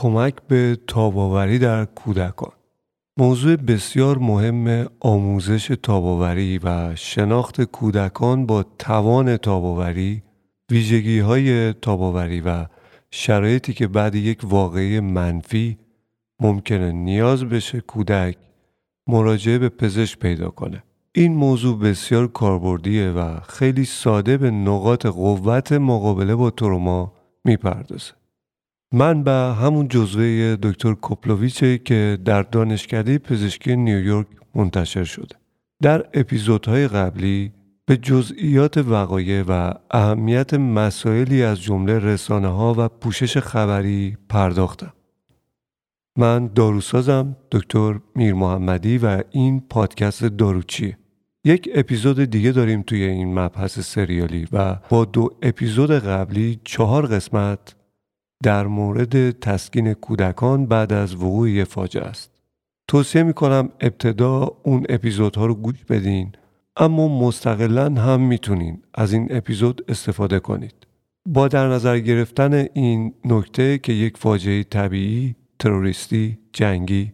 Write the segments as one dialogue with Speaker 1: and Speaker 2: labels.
Speaker 1: کمک به تاباوری در کودکان. موضوع بسیار مهم آموزش تاباوری و شناخت کودکان با توان تاباوری ویژگی های تاباوری و شرایطی که بعد یک واقعی منفی ممکنه نیاز بشه کودک مراجعه به پزشک پیدا کنه. این موضوع بسیار کاربردیه و خیلی ساده به نقاط قوت مقابله با تروما می‌پردازه. من به همون جزوه دکتر کوپلوویچه که در دانشکده پزشکی نیویورک منتشر شده در اپیزودهای قبلی به جزئیات وقایع و اهمیت مسائلی از جمله رسانه ها و پوشش خبری پرداختم. من داروسازم دکتر میر محمدی و این پادکست داروچیه. یک اپیزود دیگه داریم توی این مبحث سریالی و با دو اپیزود قبلی چهار قسمت در مورد تسکین کودکان بعد از وقوع فاجعه است. توصیه می‌کنم ابتدا اون اپیزودها رو گوش بدین اما مستقلا هم می‌تونین از این اپیزود استفاده کنید. با در نظر گرفتن این نکته که یک فاجعه طبیعی، تروریستی، جنگی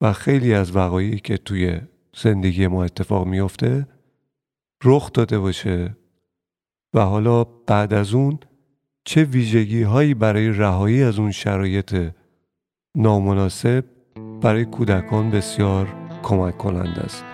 Speaker 1: و خیلی از وقایعی که توی زندگی ما اتفاق میفته رخ داده باشه و حالا بعد از اون چه ویژگی هایی برای رهایی از اون شرایط نامناسب برای کودکان بسیار کمک کننده است.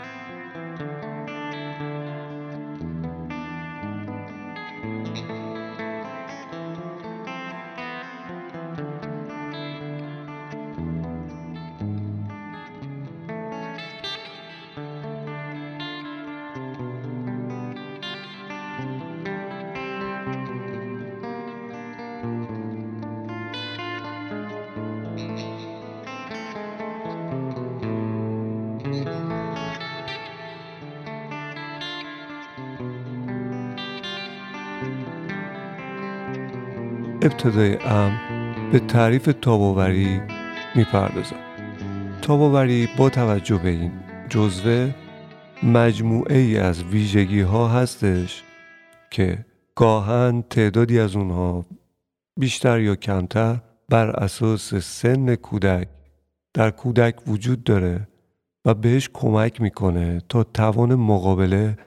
Speaker 1: ابتدای ام به تعریف تاباوری می‌پردازم. تاباوری با توجه به این جزوه مجموعه ای از ویژگی ها هستش که گاهن تعدادی از اونها بیشتر یا کمتر بر اساس سن کودک در کودک وجود داره و بهش کمک می‌کنه تا توان مقابله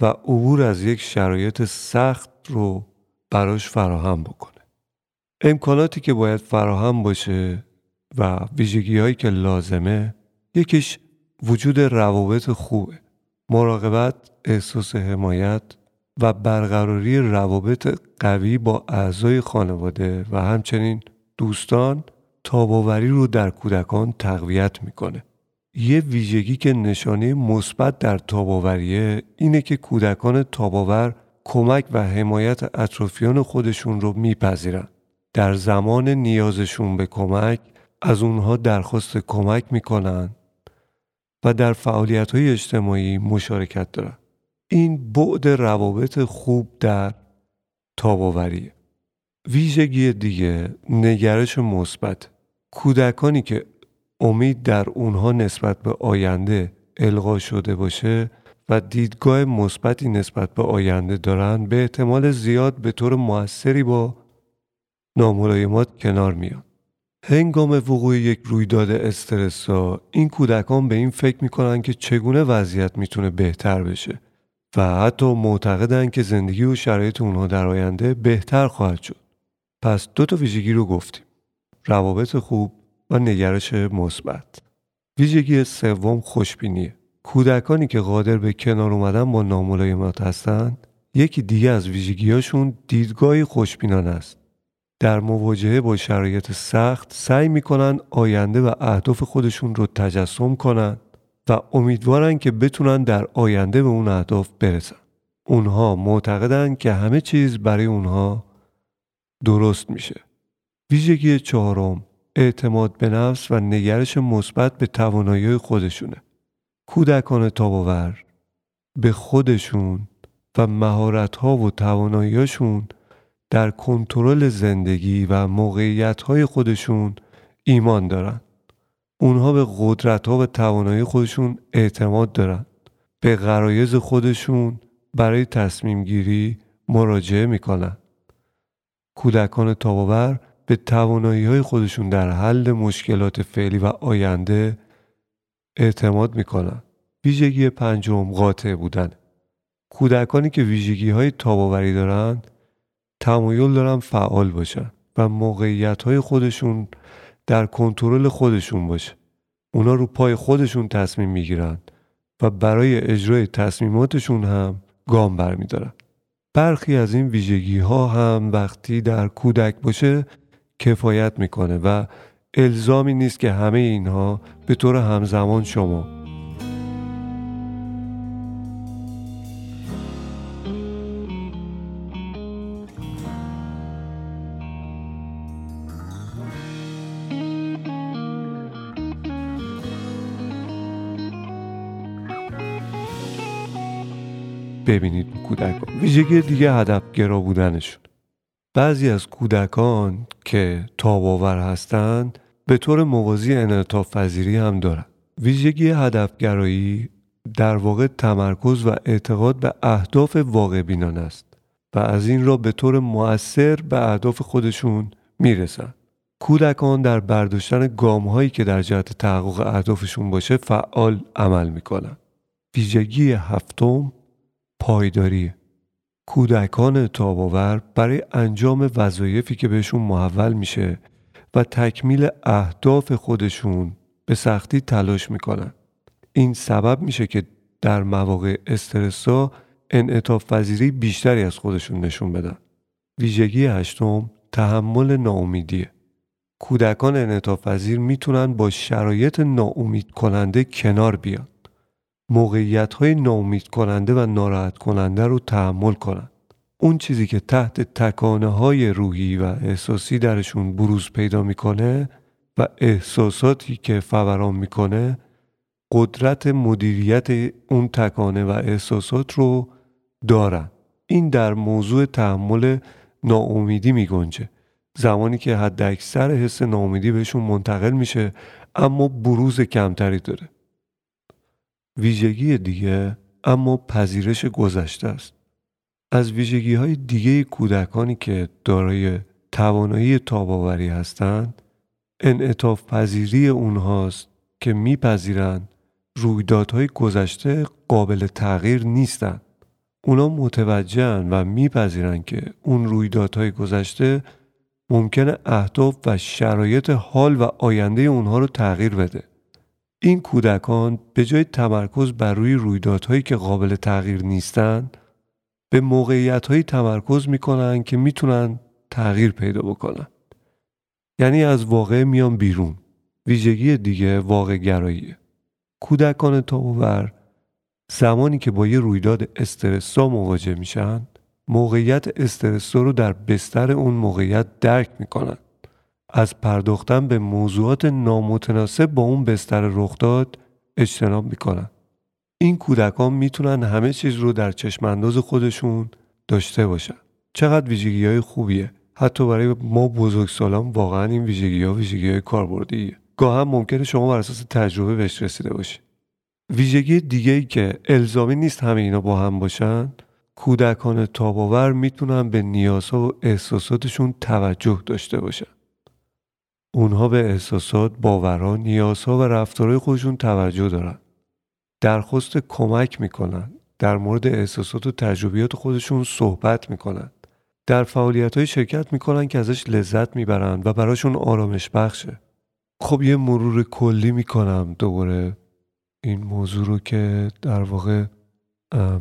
Speaker 1: و عبور از یک شرایط سخت رو براش فراهم بکنه. امکاناتی که باید فراهم باشه و ویژگی هایی که لازمه یکیش وجود روابط خوبه. مراقبت احساس حمایت و برقراری روابط قوی با اعضای خانواده و همچنین دوستان تاباوری رو در کودکان تقویت می‌کنه. یه ویژگی که نشانه مثبت در تاباوریه اینه که کودکان تاباور کمک و حمایت اطرافیان خودشون رو میپذیرن. در زمان نیازشون به کمک از اونها درخواست کمک می‌کنن و در فعالیت های اجتماعی مشارکت دارن. این بعد روابط خوب در تاباوریه. ویژگی دیگه نگرش مثبت کودکانی که امید در اونها نسبت به آینده القا شده باشه و دیدگاه مثبتی نسبت به آینده دارن به احتمال زیاد به طور موثری با ناملایمات کنار میان. هنگام وقوع یک رویداد استرسا این کودکان به این فکر می‌کنن که چگونه وضعیت می‌تونه بهتر بشه و حتی معتقدن که زندگی و شرایط اونها در آینده بهتر خواهد شد. پس دو تا ویژگی رو گفتیم. روابط خوب و نگرش مثبت. ویژگی سوم خوشبینیه. کودکانی که قادر به کنار اومدن با ناملایمات هستند یکی دیگه از ویژگیهاشون دیدگاهی خوشبینانه است. در مواجهه با شرایط سخت سعی می‌کنن آینده و اهداف خودشون رو تجسم کنن و امیدوارن که بتونن در آینده به اون اهداف برسن. اونها معتقدن که همه چیز برای اونها درست میشه. ویژگی چهارم اعتماد به نفس و نگرش مثبت به توانایی خودشونه. کودکان تاباور به خودشون و مهارت‌ها و تواناییاشون در کنترل زندگی و موقعیت‌های خودشون ایمان دارن. اونها به قدرت‌ها و توانایی خودشون اعتماد دارن. به غرایز خودشون برای تصمیم گیری مراجعه می‌کنن. کودکان تاباور به توانایی های خودشون در حل مشکلات فعلی و آینده اعتماد می‌کنن ویژگی پنجم قاطع بودن. کودکانی که ویژگی های تاباوری دارن تمایل دارن فعال باشن و موقعیت های خودشون در کنترل خودشون باشه. اونا رو پای خودشون تصمیم می‌گیرن و برای اجرای تصمیماتشون هم گام برمیدارن. برخی از این ویژگی ها هم وقتی در کودک باشه کفایت می‌کنه و الزامی نیست که همه اینها به طور همزمان شما. ببینید کودکان. ویژگی دیگه هدفگرا بودنشون. بعضی از کودکان که تاباور هستند به طور موازی انعطاف پذیری هم دارن ویژگی هدفگرایی در واقع تمرکز و اعتقاد به اهداف واقع بینان است و از این را به طور مؤثر به اهداف خودشون می‌رسن. کودکان در برداشتن گام هایی که در جهت تحقق اهدافشون باشه فعال عمل می‌کنن. ویژگی هفتم پایداری. کودکان تاباور برای انجام وظایفی که بهشون محول میشه و تکمیل اهداف خودشون به سختی تلاش می‌کنن. این سبب میشه که در مواقع استرسا انعطاف پذیری بیشتری از خودشون نشون بدن. ویژگی هشتم تحمل ناامیدیه. کودکان انعطاف پذیر می‌تونن با شرایط ناامید کننده کنار بیان. موقعیت های ناامید کننده و ناراحت کننده رو تحمل کنند. اون چیزی که تحت تکانه های روحی و احساسی درشون بروز پیدا می‌کنه و احساساتی که فوران می‌کنه قدرت مدیریت اون تکانه و احساسات رو دارن. این در موضوع تحمل ناامیدی میگنجه. زمانی که حد اکثر حس ناامیدی بهشون منتقل میشه اما بروز کمتری داره. ویژگی دیگه اما پذیرش گذشته است. از ویژگی های دیگه کودکانی که دارای توانایی تاباوری هستند انعطاف پذیری اونهاست که میپذیرند رویدادهای گذشته قابل تغییر نیستند. اونا متوجهن و میپذیرند که اون رویدادهای گذشته ممکنه اهداف و شرایط حال و آینده اونها رو تغییر بده. این کودکان به جای تمرکز بر روی رویدادهایی که قابل تغییر نیستند به موقعیت تمرکز می‌کنن که می‌تونن تغییر پیدا بکنن. یعنی از واقع میان بیرون. ویژگی دیگه واقع گراییه کودکان تاباور زمانی که با یه رویداد استرسا مواجه میشن موقعیت استرسا رو در بستر اون موقعیت درک می‌کنن. از پرداختن به موضوعات نامتناسب با اون بستر رخ داد اجتناب می‌کنن. این کودکان می‌تونن همه چیز رو در چشم انداز خودشون داشته باشن. چقدر ویژگی های خوبیه. حتی برای ما بزرگسالان واقعا این ویژگی ها ویژگی های کاربردیه. گاه هم ممکنه شما بر اساس تجربه بهش رسیده باشید ویژگی دیگه ای که الزامی نیست همه اینا با هم باشن کودکان تاباور می‌تونن به نیازها و احساساتشون توجه داشته باشن. اونها به احساسات، باورها، نیازها و رفتارهای خودشون توجه دارن. درخواست کمک می‌کنن. در مورد احساسات و تجربیات خودشون صحبت می‌کنن. در فعالیت های شرکت می‌کنن که ازش لذت می‌برن و براشون آرامش بخشه. خب یه مرور کلی می‌کنم دوباره این موضوع رو که در واقع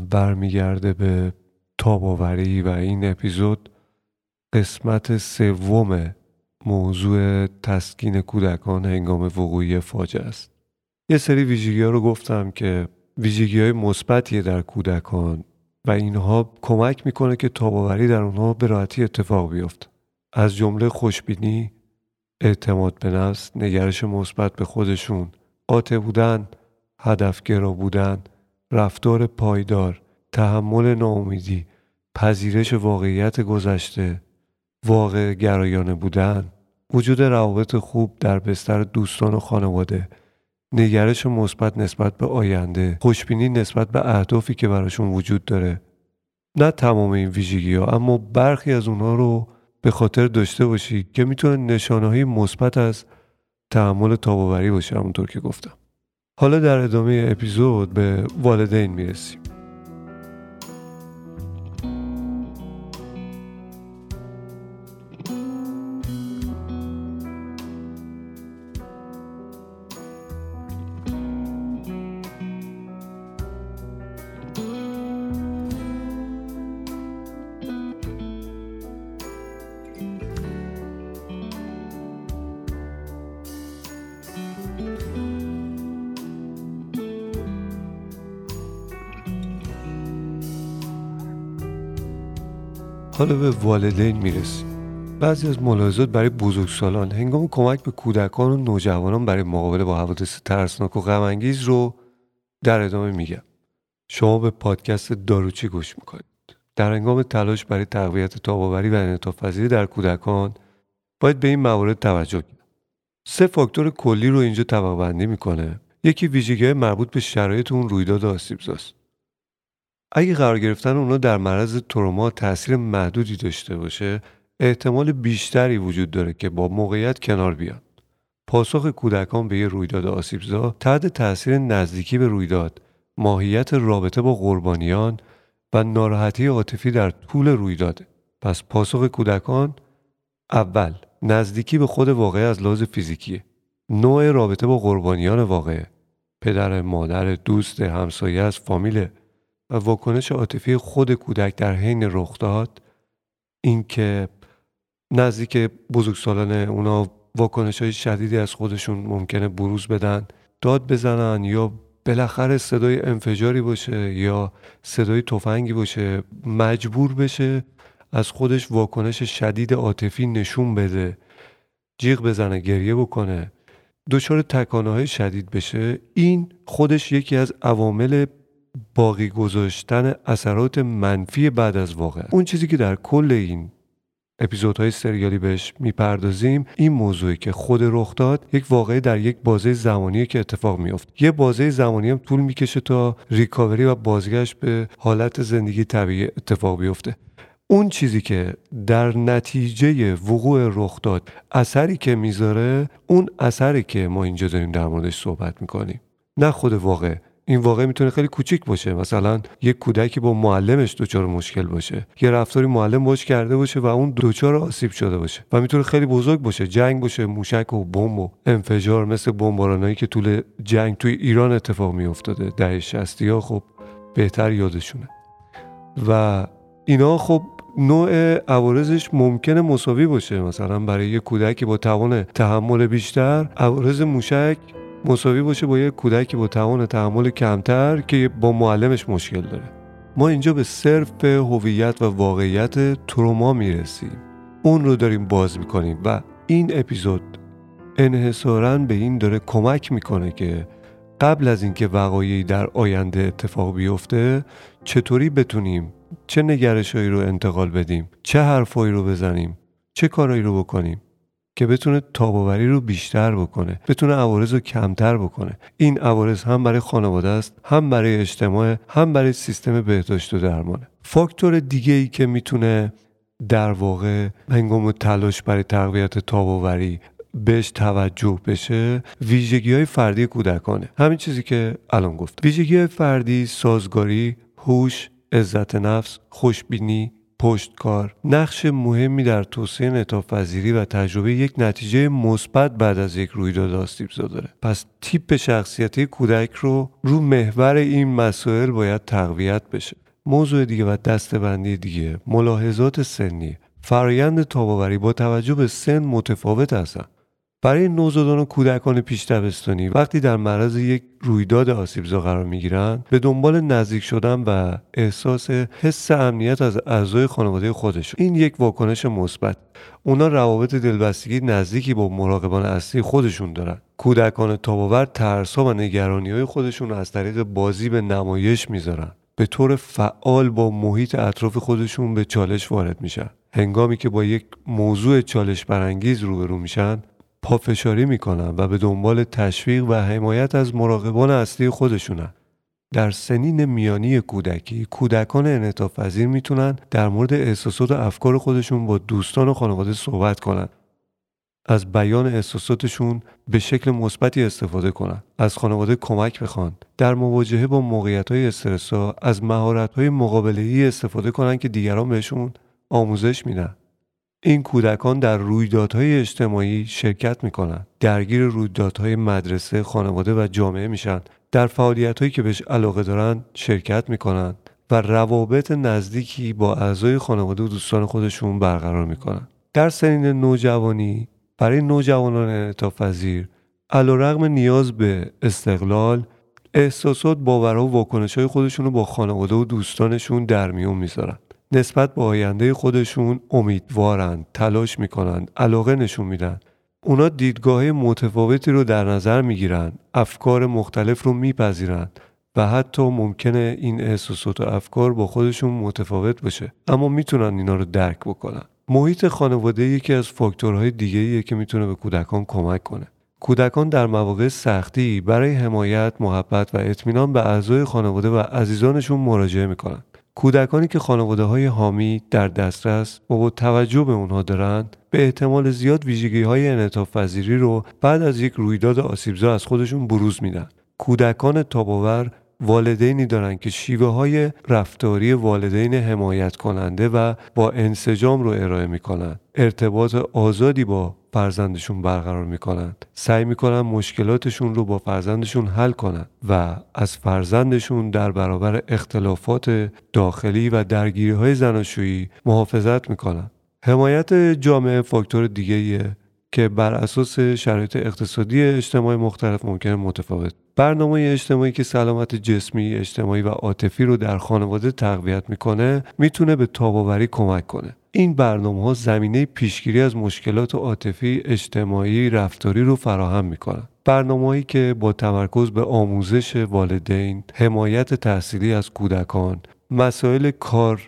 Speaker 1: برمیگرده به تاباوری و این اپیزود قسمت سوم موضوع تسکین کودکان هنگام وقوعی فاجعه است یه سری ویژگی ها رو گفتم که ویژگی های مثبتیه در کودکان و اینها کمک می‌کنه که تاباوری در اونها به راحتی اتفاق بیفته. از جمله خوشبینی اعتماد به نفس نگرش مثبت به خودشون قاطع بودن هدفگرا بودن رفتار پایدار تحمل ناامیدی پذیرش واقعیت گذشته واقع گرایانه بودن وجود روابط خوب در بستر دوستان و خانواده نگرش مثبت نسبت به آینده خوشبینی نسبت به اهدافی که براشون وجود داره. نه تمام این ویژگی ها اما برخی از اونها رو به خاطر داشته باشی که می‌تونه نشانه های مثبت از تحمل تاباوری باشه همونطور که گفتم. حالا در ادامه اپیزود به والدین می‌رسیم. حالا به والدین می‌رسیم بعضی از ملاحظات برای بزرگسالان هنگام کمک به کودکان و نوجوانان برای مقابله با حوادث ترسناک و غمانگیز رو در ادامه میگم. شما به پادکست داروچی گوش می‌کنید. در هنگام تلاش برای تقویت تاباوری و انعطاف در کودکان باید به این موارد توجه کنید. سه فاکتور کلی رو اینجا طبقه بندی می‌کنه. یکی ویژگی مربوط به شرایط اون رویداد آسیبزاست. اگه قرار گرفتن اونا در معرض تروما تاثیر محدودی داشته باشه احتمال بیشتری وجود داره که با موقعیت کنار بیان. پاسخ کودکان به یه رویداد آسیبزا تحت تاثیر نزدیکی به رویداد ماهیت رابطه با قربانیان و ناراحتی عاطفی در طول رویداده پس پاسخ کودکان اول نزدیکی به خود واقعه از لحاظ فیزیکیه. نوع رابطه با قربانیان واقعه. پدر مادر دوست همسایه از فامیل. و واکنش عاطفی خود کودک در حین رخ داد. اینکه نزدیک بزرگسالان اونا واکنش های شدیدی از خودشون ممکنه بروز بدن داد بزنن یا بالاخره صدای انفجاری باشه یا صدای تفنگی باشه مجبور بشه از خودش واکنش شدید عاطفی نشون بده جیغ بزنه گریه بکنه دچار تکانه های شدید بشه. این خودش یکی از عوامل باقی گذاشتن اثرات منفی بعد از واقع. اون چیزی که در کل این اپیزودهای سریالی بهش می‌پردازیم این موضوعی که خود رخ داد یک واقعه در یک بازه زمانی که اتفاق میافت. یه بازه زمانی هم طول می‌کشه تا ریکاوری و بازگشت به حالت زندگی طبیعی اتفاق بیفته. اون چیزی که در نتیجه وقوع رخ داد اثری که می‌ذاره اون اثری که ما اینجا داریم در موردش صحبت می‌کنیم. نه خود واقع این واقع می‌تونه خیلی کوچیک باشه. مثلا یک کودکی با معلمش دچار مشکل باشه. یه رفتاری معلم باش کرده باشه و اون دچار آسیب شده باشه. و می‌تونه خیلی بزرگ باشه. جنگ باشه موشک و بمب و انفجار مثل بمبارانایی که طول جنگ توی ایران اتفاق میافتاده. ده 60 ها خب بهتر یادشونه. و اینا خب نوع عوارضش ممکنه مساوی باشه. مثلا برای یه کودکی با توان تحمل بیشتر عوارض موشک مساوی باشه با یه کودکی با توان تحمل کمتر که با معلمش مشکل داره. ما اینجا به صرف هویت و واقعیت تروما می‌رسیم. اون رو داریم باز می‌کنیم و این اپیزود انحصارا به این داره کمک می‌کنه که قبل از اینکه وقایعی در آینده اتفاق بیفته چطوری بتونیم چه نگرشهایی رو انتقال بدیم چه حرفایی رو بزنیم چه کارایی رو بکنیم. که بتونه تاباوری رو بیشتر بکنه بتونه عوارض رو کمتر بکنه. این عوارض هم برای خانواده است هم برای اجتماع هم برای سیستم بهداشت و درمانه فاکتور دیگه ای که می‌تونه در واقع هنگام تلاش برای تقویت تاباوری بهش توجه بشه ویژگی های فردی کودکانه. همین چیزی که الان گفت ویژگی فردی سازگاری هوش عزت نفس خوشبینی پشتکار. نقش مهمی در توسعه انعطاف و تجربه یک نتیجه مثبت بعد از یک رویداد آسیبزا داره پس تیپ شخصیتی کودک رو رو محور این مسائل باید تقویت بشه. موضوع دیگه و دستبندی دیگه ملاحظات سنی. فرایند تاباوری با توجه به سن متفاوت هستن. برای نوزادان و کودکان پیش دبستانی وقتی در معرض یک رویداد آسیبزا قرار می‌گیرند به دنبال نزدیک شدن و احساس حس امنیت از اعضای خانواده خودشون. این یک واکنش مثبت. اونا روابط دلبستگی نزدیکی با مراقبان اصلی خودشون دارن. کودکان تاباور ترسها و نگرانی های خودشون از طریق بازی به نمایش می‌ذارن. به طور فعال با محیط اطراف خودشون به چالش وارد میشن. هنگامی که با یک موضوع چالش برانگیز روبرو میشن پافشاری می‌کنن و به دنبال تشویق و حمایت از مراقبان اصلی خودشونن. در سنین میانی کودکی کودکان انعطاف پذیر می‌تونن در مورد احساسات و افکار خودشون با دوستان و خانواده صحبت کنن. از بیان احساساتشون به شکل مثبتی استفاده کنند از خانواده کمک بخوان. در مواجهه با موقعیت های استرسا از مهارت های مقابله ای استفاده کنند که دیگران بهشون آموزش میدن. این کودکان در رویدادهای اجتماعی شرکت می‌کنند درگیر رویدادهای مدرسه خانواده و جامعه میشن. در فعالیت هایی که بهش علاقه دارن شرکت می‌کنند و روابط نزدیکی با اعضای خانواده و دوستان خودشون برقرار می‌کنن. در سنین نوجوانی برای نوجوانان انعطاف پذیر علیرغم نیاز به استقلال احساسات باورها و واکنش های خودشون رو با خانواده و دوستانشون در میون می‌ذارن. نسبت به آینده خودشون امیدوارند تلاش می‌کنند علاقه نشون میدن اونا دیدگاه متفاوتی رو در نظر می‌گیرن افکار مختلف رو میپذیرند و حتی ممکنه این احساسات و افکار با خودشون متفاوت باشه اما می‌تونن اینا رو درک بکنن محیط خانواده یکی از فاکتورهای دیگه ایه که می‌تونه به کودکان کمک کنه. کودکان در مواقع سختی برای حمایت، محبت و اطمینان به اعضای خانواده و عزیزانشون مراجعه می‌کنن. کودکانی که خانواده های حامی در دسترس و با توجه به اونها دارند به احتمال زیاد ویژگی های انعطاف رو بعد از یک رویداد آسیبزا از خودشون بروز میدن. کودکان تاباور والدینی دارن که شیوه های رفتاری والدین حمایت کننده و با انسجام رو ارائه می‌کنن. ارتباط آزادی با فرزندشون برقرار می‌کنن سعی می‌کنن مشکلاتشون رو با فرزندشون حل کنن و از فرزندشون در برابر اختلافات داخلی و درگیری های زناشویی محافظت می‌کنن. حمایت جامعه فاکتور دیگه که بر اساس شرایط اقتصادی اجتماعی مختلف ممکن متفاوت. برنامه اجتماعی که سلامت جسمی اجتماعی و عاطفی رو در خانواده تقویت می‌کنه می‌تونه به تاباوری کمک کنه. این برنامه ها زمینه پیشگیری از مشکلات عاطفی اجتماعی رفتاری رو فراهم می‌کنن. برنامه‌ای که با تمرکز به آموزش والدین حمایت تحصیلی از کودکان مسائل کار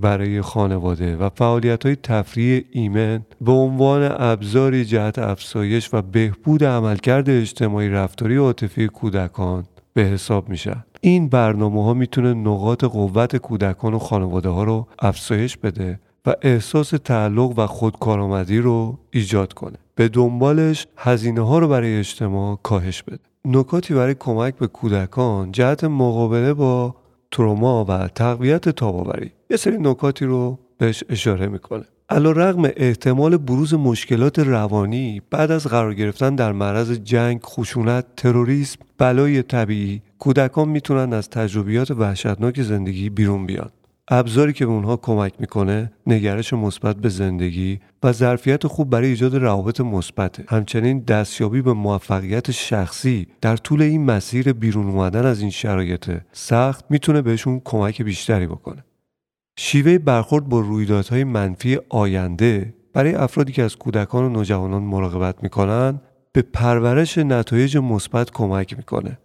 Speaker 1: برای خانواده و فعالیت های تفریح ایمن به عنوان ابزاری جهت افزایش و بهبود عملکرد اجتماعی رفتاری عاطفی کودکان به حساب میشن این برنامه ها می‌تونه نقاط قوت کودکان و خانواده ها رو افزایش بده و احساس تعلق و خودکارآمدی رو ایجاد کنه. به دنبالش هزینه ها رو برای اجتماع کاهش بده. نکاتی برای کمک به کودکان جهت مقابله با تروما و تقویت تاباوری. یه سری نکاتی رو بهش اشاره می‌کنه. علا رغم احتمال بروز مشکلات روانی بعد از قرار گرفتن در معرض جنگ، خشونت، تروریسم، بلای طبیعی کودکان می‌تونن از تجربیات وحشتناک زندگی بیرون بیان. ابزاری که به اونها کمک می‌کنه نگرش مثبت به زندگی و ظرفیت خوب برای ایجاد روابط مثبته. همچنین دستیابی به موفقیت شخصی در طول این مسیر بیرون اومدن از این شرایط سخت می‌تونه بهشون کمک بیشتری بکنه. شیوه برخورد با رویدادهای منفی آینده برای افرادی که از کودکان و نوجوانان مراقبت می‌کنن به پرورش نتایج مثبت کمک می‌کنه.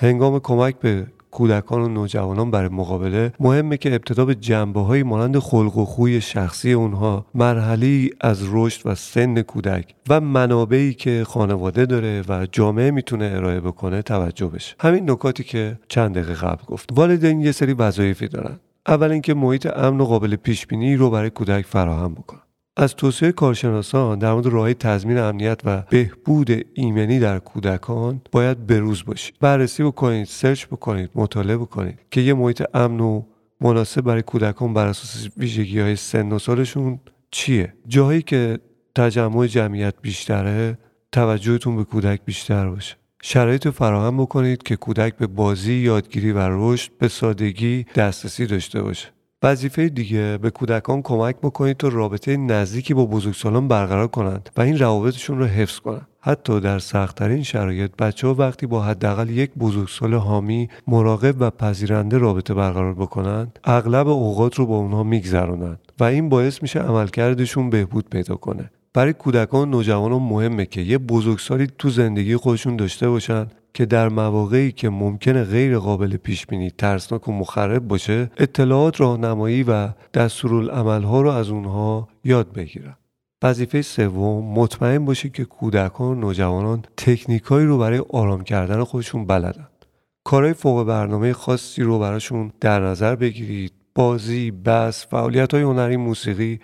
Speaker 1: هنگام کمک به کودکان و نوجوانان برای مقابله مهمه که ابتدا به جنبه های مانند خلق و خوی شخصی اونها مرحله از رشد و سن کودک و منابعی که خانواده داره و جامعه می‌تونه ارائه بکنه توجه بشه. همین نکاتی که چند دقیقه قبل گفت. والدین یه سری وظایفی دارن. اول اینکه محیط امن و قابل پیش بینی رو برای کودک فراهم بکنن از توصیه کارشناسان در مورد راه تضمین امنیت و بهبود ایمنی در کودکان باید بروز باشید. بررسی بکنید سرچ بکنید مطالعه بکنید که یه محیط امن و مناسب برای کودکان بر اساس ویژگی های سن و سالشون چیه؟ جایی که تجمع جمعیت بیشتره توجهتون به کودک بیشتر باشه. شرایط فراهم بکنید که کودک به بازی یادگیری و رشد به سادگی دسترسی داشته باشه. وظیفه دیگه به کودکان کمک بکنید تا رابطه نزدیکی با بزرگسالان برقرار کنند و این روابطشون رو حفظ کنند. حتی در سختترین شرایط بچه ها وقتی با حداقل یک بزرگسال حامی مراقب و پذیرنده رابطه برقرار بکنند اغلب اوقات رو با اونها میگذرونند و این باعث میشه عملکردشون بهبود پیدا کنه. برای کودکان و نوجوانان مهمه که یه بزرگسالی تو زندگی خودشون داشته باشن که در مواقعی که ممکنه غیر قابل پیش بینی ترسناک و مخرب باشه اطلاعات راهنمایی و دستورالعملها رو از اونها یاد بگیرن. وظیفه سوم مطمئن باشه که کودکان و نوجوانان تکنیکایی رو برای آرام کردن خودشون بلدن. کارهای فوق برنامه خاصی رو براشون در نظر بگیرید. بازی، بس، فعالیت های هنری، موسیقی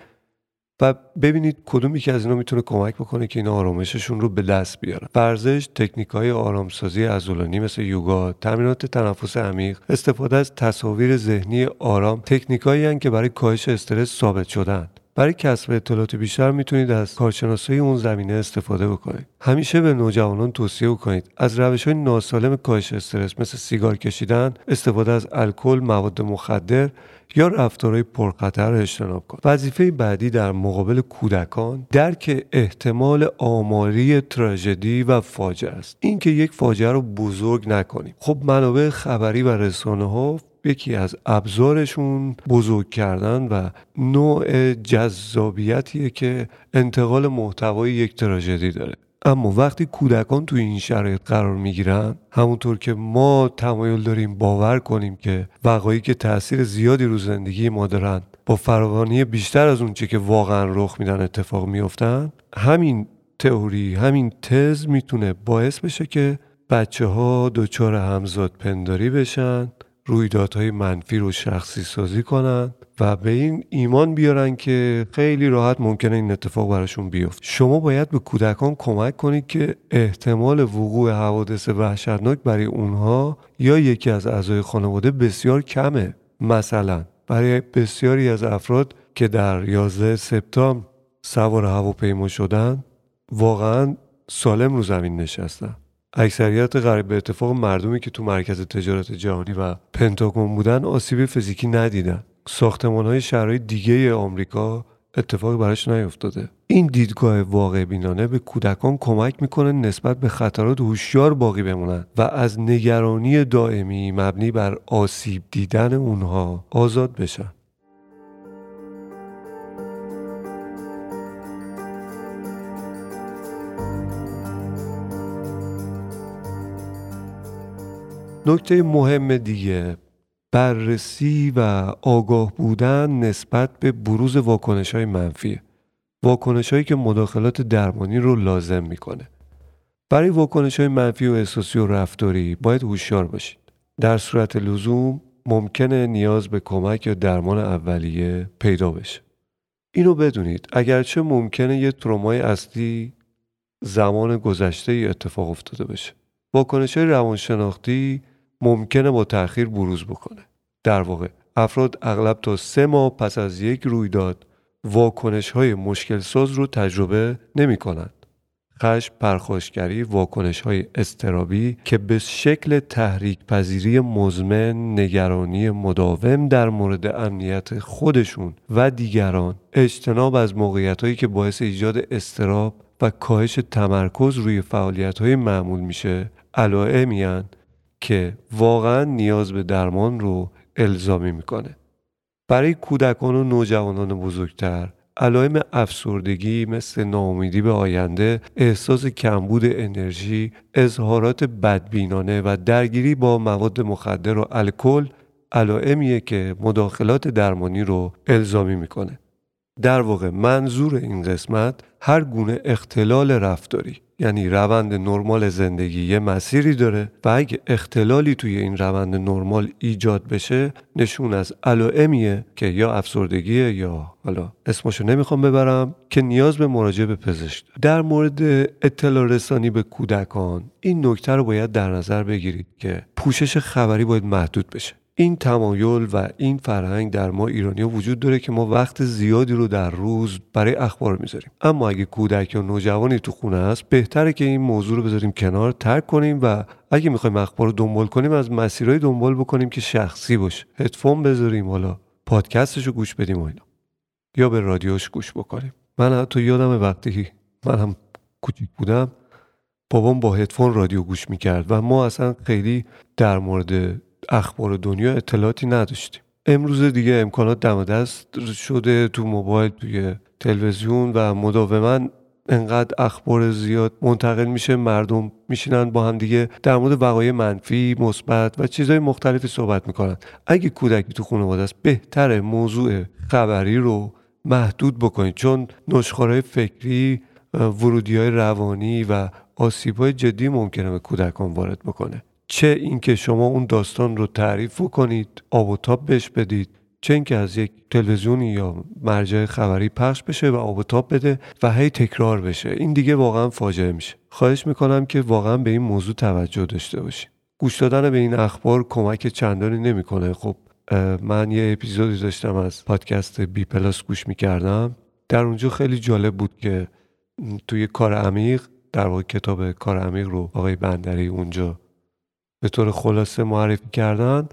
Speaker 1: و ببینید کدوم یکی از اینا می‌تونه کمک بکنه که اینا آرامششون رو به دست بیارن ورزش تکنیک های آرامسازی عضلانی مثل یوگا تمرینات تنفس عمیق استفاده از تصاویر ذهنی آرام تکنیکایی که برای کاهش استرس ثابت شدن برای کسب اطلاعات بیشتر می‌تونید از کارشناسای اون زمینه استفاده بکنید. همیشه به نوجوانان توصیه کنید از روش های ناسالم کاهش استرس مثل سیگار کشیدن استفاده از الکل مواد مخدر یا رفتارهای پرخطر را اجتناب کن وظیفه بعدی در مقابل کودکان درک احتمال آماری تراژدی و فاجعه است. اینکه یک فاجعه رو بزرگ نکنیم. خب منابع خبری و رسانه ها یکی از ابزارشون بزرگ کردن و نوع جذابیتیه که انتقال محتوای یک تراژدی داره. اما وقتی کودکان توی این شرایط قرار می‌گیرن همونطور که ما تمایل داریم باور کنیم که وقایعی که تاثیر زیادی رو زندگی ما دارن با فراوانی بیشتر از اونچه که واقعا رخ میدن اتفاق میافتن همین تئوری همین تز می‌تونه باعث بشه که بچه ها دچار همزاد پنداری بشن رویدادهای منفی رو شخصی سازی کنن و به این ایمان بیارن که خیلی راحت ممکنه این اتفاق براشون بیفته. شما باید به کودکان کمک کنید که احتمال وقوع حوادث وحشتناک برای اونها یا یکی از اعضای خانواده بسیار کمه. مثلا برای بسیاری از افراد که در 11 سپتامبر سوار هواپیما شدن واقعا سالم رو زمین نشستن. اکثریت غریب به اتفاق مردمی که تو مرکز تجارت جهانی و پنتاگون بودن آسیب فیزیکی ندیدن. ساختمان های شهرهای دیگه آمریکا اتفاقی براش نیفتاده. این دیدگاه واقع بینانه به کودکان کمک می‌کنه نسبت به خطرات هوشیار باقی بمونن و از نگرانی دائمی مبنی بر آسیب دیدن اونها آزاد بشن. نکته مهم دیگه. بررسی و آگاه بودن نسبت به بروز واکنش های منفی. واکنش هایی که مداخلات درمانی رو لازم می‌کنه. برای واکنش های منفی و احساسی و رفتاری باید هوشیار باشید. در صورت لزوم ممکنه نیاز به کمک یا درمان اولیه پیدا بشه. اینو بدونید. اگرچه ممکنه یه ترومای اصلی زمان گذشته ای اتفاق افتاده باشه. واکنش های روانشناختی ممکنه با تأخیر بروز بکنه در واقع افراد اغلب تا سه ماه پس از یک رویداد واکنش های مشکل ساز رو تجربه نمی کنند. خشم، پرخاشگری، واکنش های استرابی که به شکل تحریک پذیری مزمن، نگرانی مداوم در مورد امنیت خودشون و دیگران، اجتناب از موقعیت هایی که باعث ایجاد استراب و کاهش تمرکز روی فعالیت های معمول میشه علائمی که واقعا نیاز به درمان رو الزامی می‌کنه برای کودکان و نوجوانان بزرگتر علائم افسردگی مثل ناامیدی به آینده، احساس کمبود انرژی، اظهارات بدبینانه و درگیری با مواد مخدر و الکل علائمیه که مداخلات درمانی رو الزامی می‌کنه. در واقع منظور این قسمت هر گونه اختلال رفتاری یعنی روند نرمال زندگی یه مسیری داره و اگه اختلالی توی این روند نرمال ایجاد بشه نشون از علائمیه که یا افسردگیه یا حالا اسمشو نمی‌خوام ببرم که نیاز به مراجعه به پزشک در مورد اطلاع رسانی به کودکان این نکته رو باید در نظر بگیرید که پوشش خبری باید محدود بشه. این تمایل و این فرهنگ در ما ایرانی وجود داره که ما وقت زیادی رو در روز برای اخبار می‌ذاریم. اما اگه کودک یا نوجوانی تو خونه است بهتره که این موضوع رو بذاریم کنار ترک کنیم و اگه می‌خوایم اخبار رو دنبال کنیم از مسیرهای دنبال بکنیم که شخصی باشه. هدفون بذاریم حالا پادکستش رو گوش بدیم و اینا. یا به رادیوش گوش بکنیم. من حتی یادم وقتی من هم کوچیک بودم بابام با هدفون رادیو گوش می‌کرد و ما اصلا خیلی در مورد اخبار دنیا اطلاعاتی نداشتیم. امروز دیگه امکانات دم دست شده تو موبایل توی تلویزیون و مداوما انقدر اخبار زیاد منتقل میشه مردم میشینن با هم دیگه در مورد وقایع منفی مثبت و چیزهای مختلفی صحبت می‌کنن. اگه کودکی تو خانواده است بهتره موضوع خبری رو محدود بکنید چون نشخارهای فکری ورودی های روانی و آسیب های جدی ممکنه به کودکان وارد بکنه. چه اینکه شما اون داستان رو تعریف کنید آب و تاب بهش بدید چه اینکه از یک تلویزیونی یا مرجع خبری پخش بشه و آب و تاب بده و هی تکرار بشه. این دیگه واقعا فاجعه میشه. خواهش می‌کنم که واقعا به این موضوع توجه داشته باشید گوش دادن به این اخبار کمک چندانی نمی‌کنه. خب من یه اپیزودی داشتم از پادکست بی پلاس گوش می‌کردم. در اونجا خیلی جالب بود که توی کار عمیق در واقع کتاب کار عمیق رو آقای بندری اونجا به طور خلاصه معرفی کردن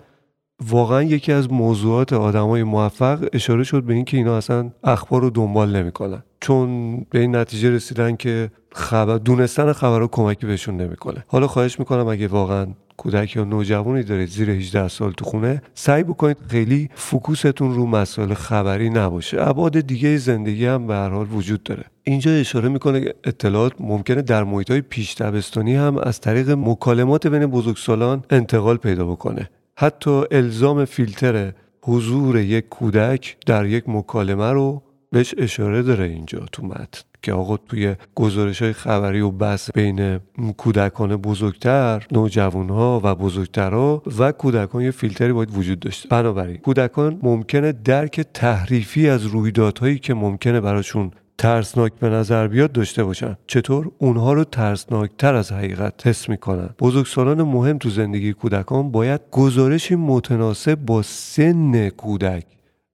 Speaker 1: واقعا یکی از موضوعات آدمای موفق اشاره شد به اینکه اینا اصلا اخبار رو دنبال نمی‌کنن. چون به این نتیجه رسیدن که خبر دونستن خبر رو کمکی بهشون نمی‌کنه. حالا خواهش می‌کنم اگه واقعا کودک یا نوجوانی دارید زیر 18 سال تو خونه سعی بکنید خیلی فکوستون رو مسائل خبری نباشه. ابعاد دیگه زندگی هم به هر حال وجود داره. اینجا اشاره می‌کنه اطلاعات ممکنه در محیط های پیش هم از طریق مکالمات بین بزرگسالان انتقال پیدا بکنه. حتی الزام فیلتر حضور یک کودک در یک مکالمه رو بهش اشاره داره اینجا تو متن. که آقا توی گزارش های خبری و بس بین کودکان بزرگتر نوجوان ها و بزرگترها و کودکان یه فیلتری باید وجود داشته. بنابراین کودکان ممکنه درک تحریفی از رویدادهایی که ممکنه براشون ترسناک به نظر بیاد داشته باشن. چطور؟ اونها رو ترسناکتر از حقیقت حس می‌کنن. بزرگسالان مهم تو زندگی کودکان باید گزارشی متناسب با سن کودک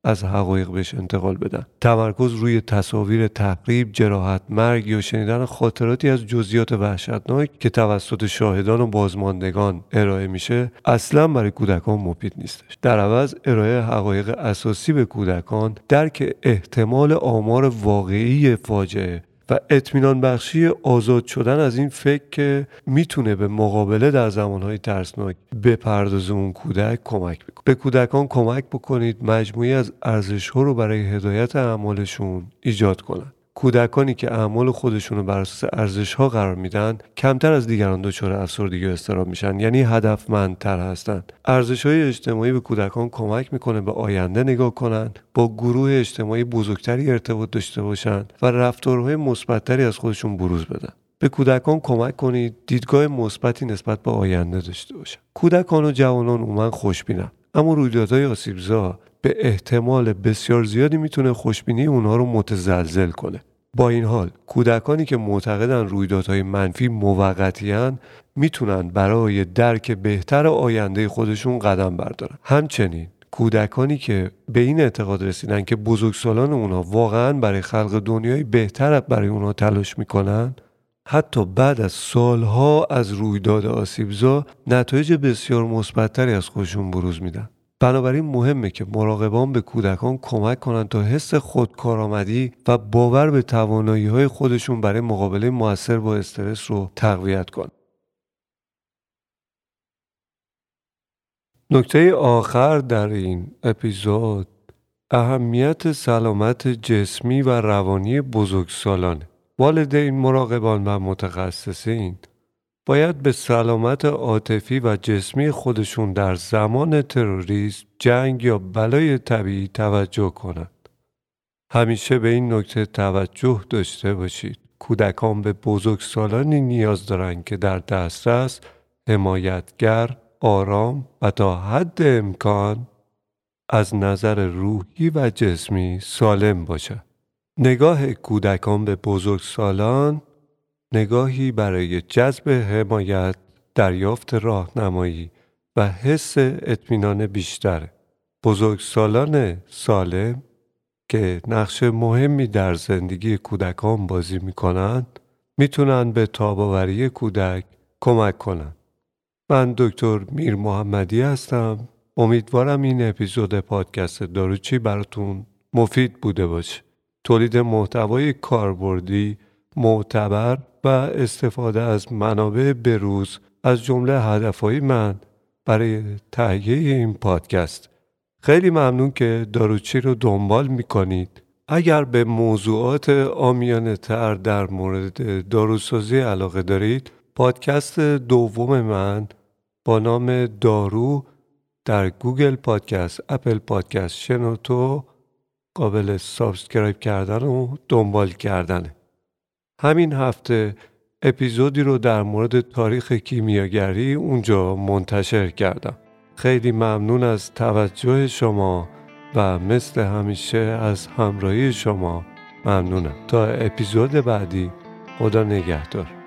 Speaker 1: از حقایق بهش انتقال بدن. تمرکز روی تصاویر تقریب جراحت مرگ یا شنیدن خاطراتی از جزئیات وحشتناک که توسط شاهدان و بازماندگان ارائه میشه اصلا برای کودکان مفید نیستش. در عوض ارائه حقایق اساسی به کودکان درک احتمال آمار واقعی فاجعه و اطمینان بخشی آزاد شدن از این فکر که می‌تونه به مقابله در زمانهای ترسناک بپردازه اون کودک کمک بکنه. به کودکان کمک بکنید مجموعی از ارزش ها رو برای هدایت اعمالشون ایجاد کنند کودکانی که اعمال خودشون رو بر اساس ارزش ها قرار میدن کمتر از دیگران دچار افسردگی و استراب میشن یعنی هدفمندتر هستند ارزش های اجتماعی به کودکان کمک می‌کنه به آینده نگاه کنند با گروه اجتماعی بزرگتری ارتباط داشته باشند و رفتارهای مثبتتری از خودشون بروز بدن. به کودکان کمک کنید دیدگاه مثبتی نسبت به آینده داشته باشند کودکان و جوانان عموما خوشبینن اما رویدادهای آسیبزا به احتمال بسیار زیادی می‌تونه خوشبینی اونها رو متزلزل کنه. با این حال کودکانی که معتقدن رویدادهای منفی موقتیان می‌تونن برای درک بهتر آینده خودشون قدم بردارن. همچنین کودکانی که به این اعتقاد رسیدن که بزرگسالان اونها واقعا برای خلق دنیای بهتر برای اونها تلاش می‌کنن حتی بعد از سالها از رویداد آسیبزا نتایج بسیار مثبتتری از خودشون بروز میدن. بنابراین مهمه که مراقبان به کودکان کمک کنند تا حس خودکارآمدی و باور به توانایی های خودشون برای مقابله موثر با استرس رو تقویت کنند. نکته آخر در این اپیزود اهمیت سلامت جسمی و روانی بزرگسالانه. والدین مراقبان و متخصصین باید به سلامت عاطفی و جسمی خودشون در زمان تروریسم، جنگ یا بلای طبیعی توجه کنند. همیشه به این نکته توجه داشته باشید. کودکان به بزرگسالانی نیاز دارند که در دسترس حمایتگر، آرام و تا حد امکان از نظر روحی و جسمی سالم باشد. نگاه کودکان به بزرگسالان نگاهی برای جذب حمایت دریافت راهنمایی و حس اطمینان بیشتر بزرگسالان سالم که نقش مهمی در زندگی کودکان بازی می کنند می‌تونن به تاباوری کودک کمک کنند. من دکتر میر محمدی هستم. امیدوارم این اپیزود پادکست داروچی براتون مفید بوده باشه. تولید محتوای کاربردی معتبر و استفاده از منابع بروز از جمله هدفهای من برای تهیه این پادکست. خیلی ممنون که داروچی رو دنبال می‌کنید. اگر به موضوعات آمیانه تر در مورد داروسازی علاقه دارید پادکست دوم من با نام دارو در گوگل پادکست اپل پادکست شنوتو قابل subscribe کردن و دنبال کردنه. همین هفته اپیزودی رو در مورد تاریخ کیمیاگری اونجا منتشر کردم. خیلی ممنون از توجه شما و مثل همیشه از همراهی شما ممنونم. تا اپیزود بعدی خدا نگهدار.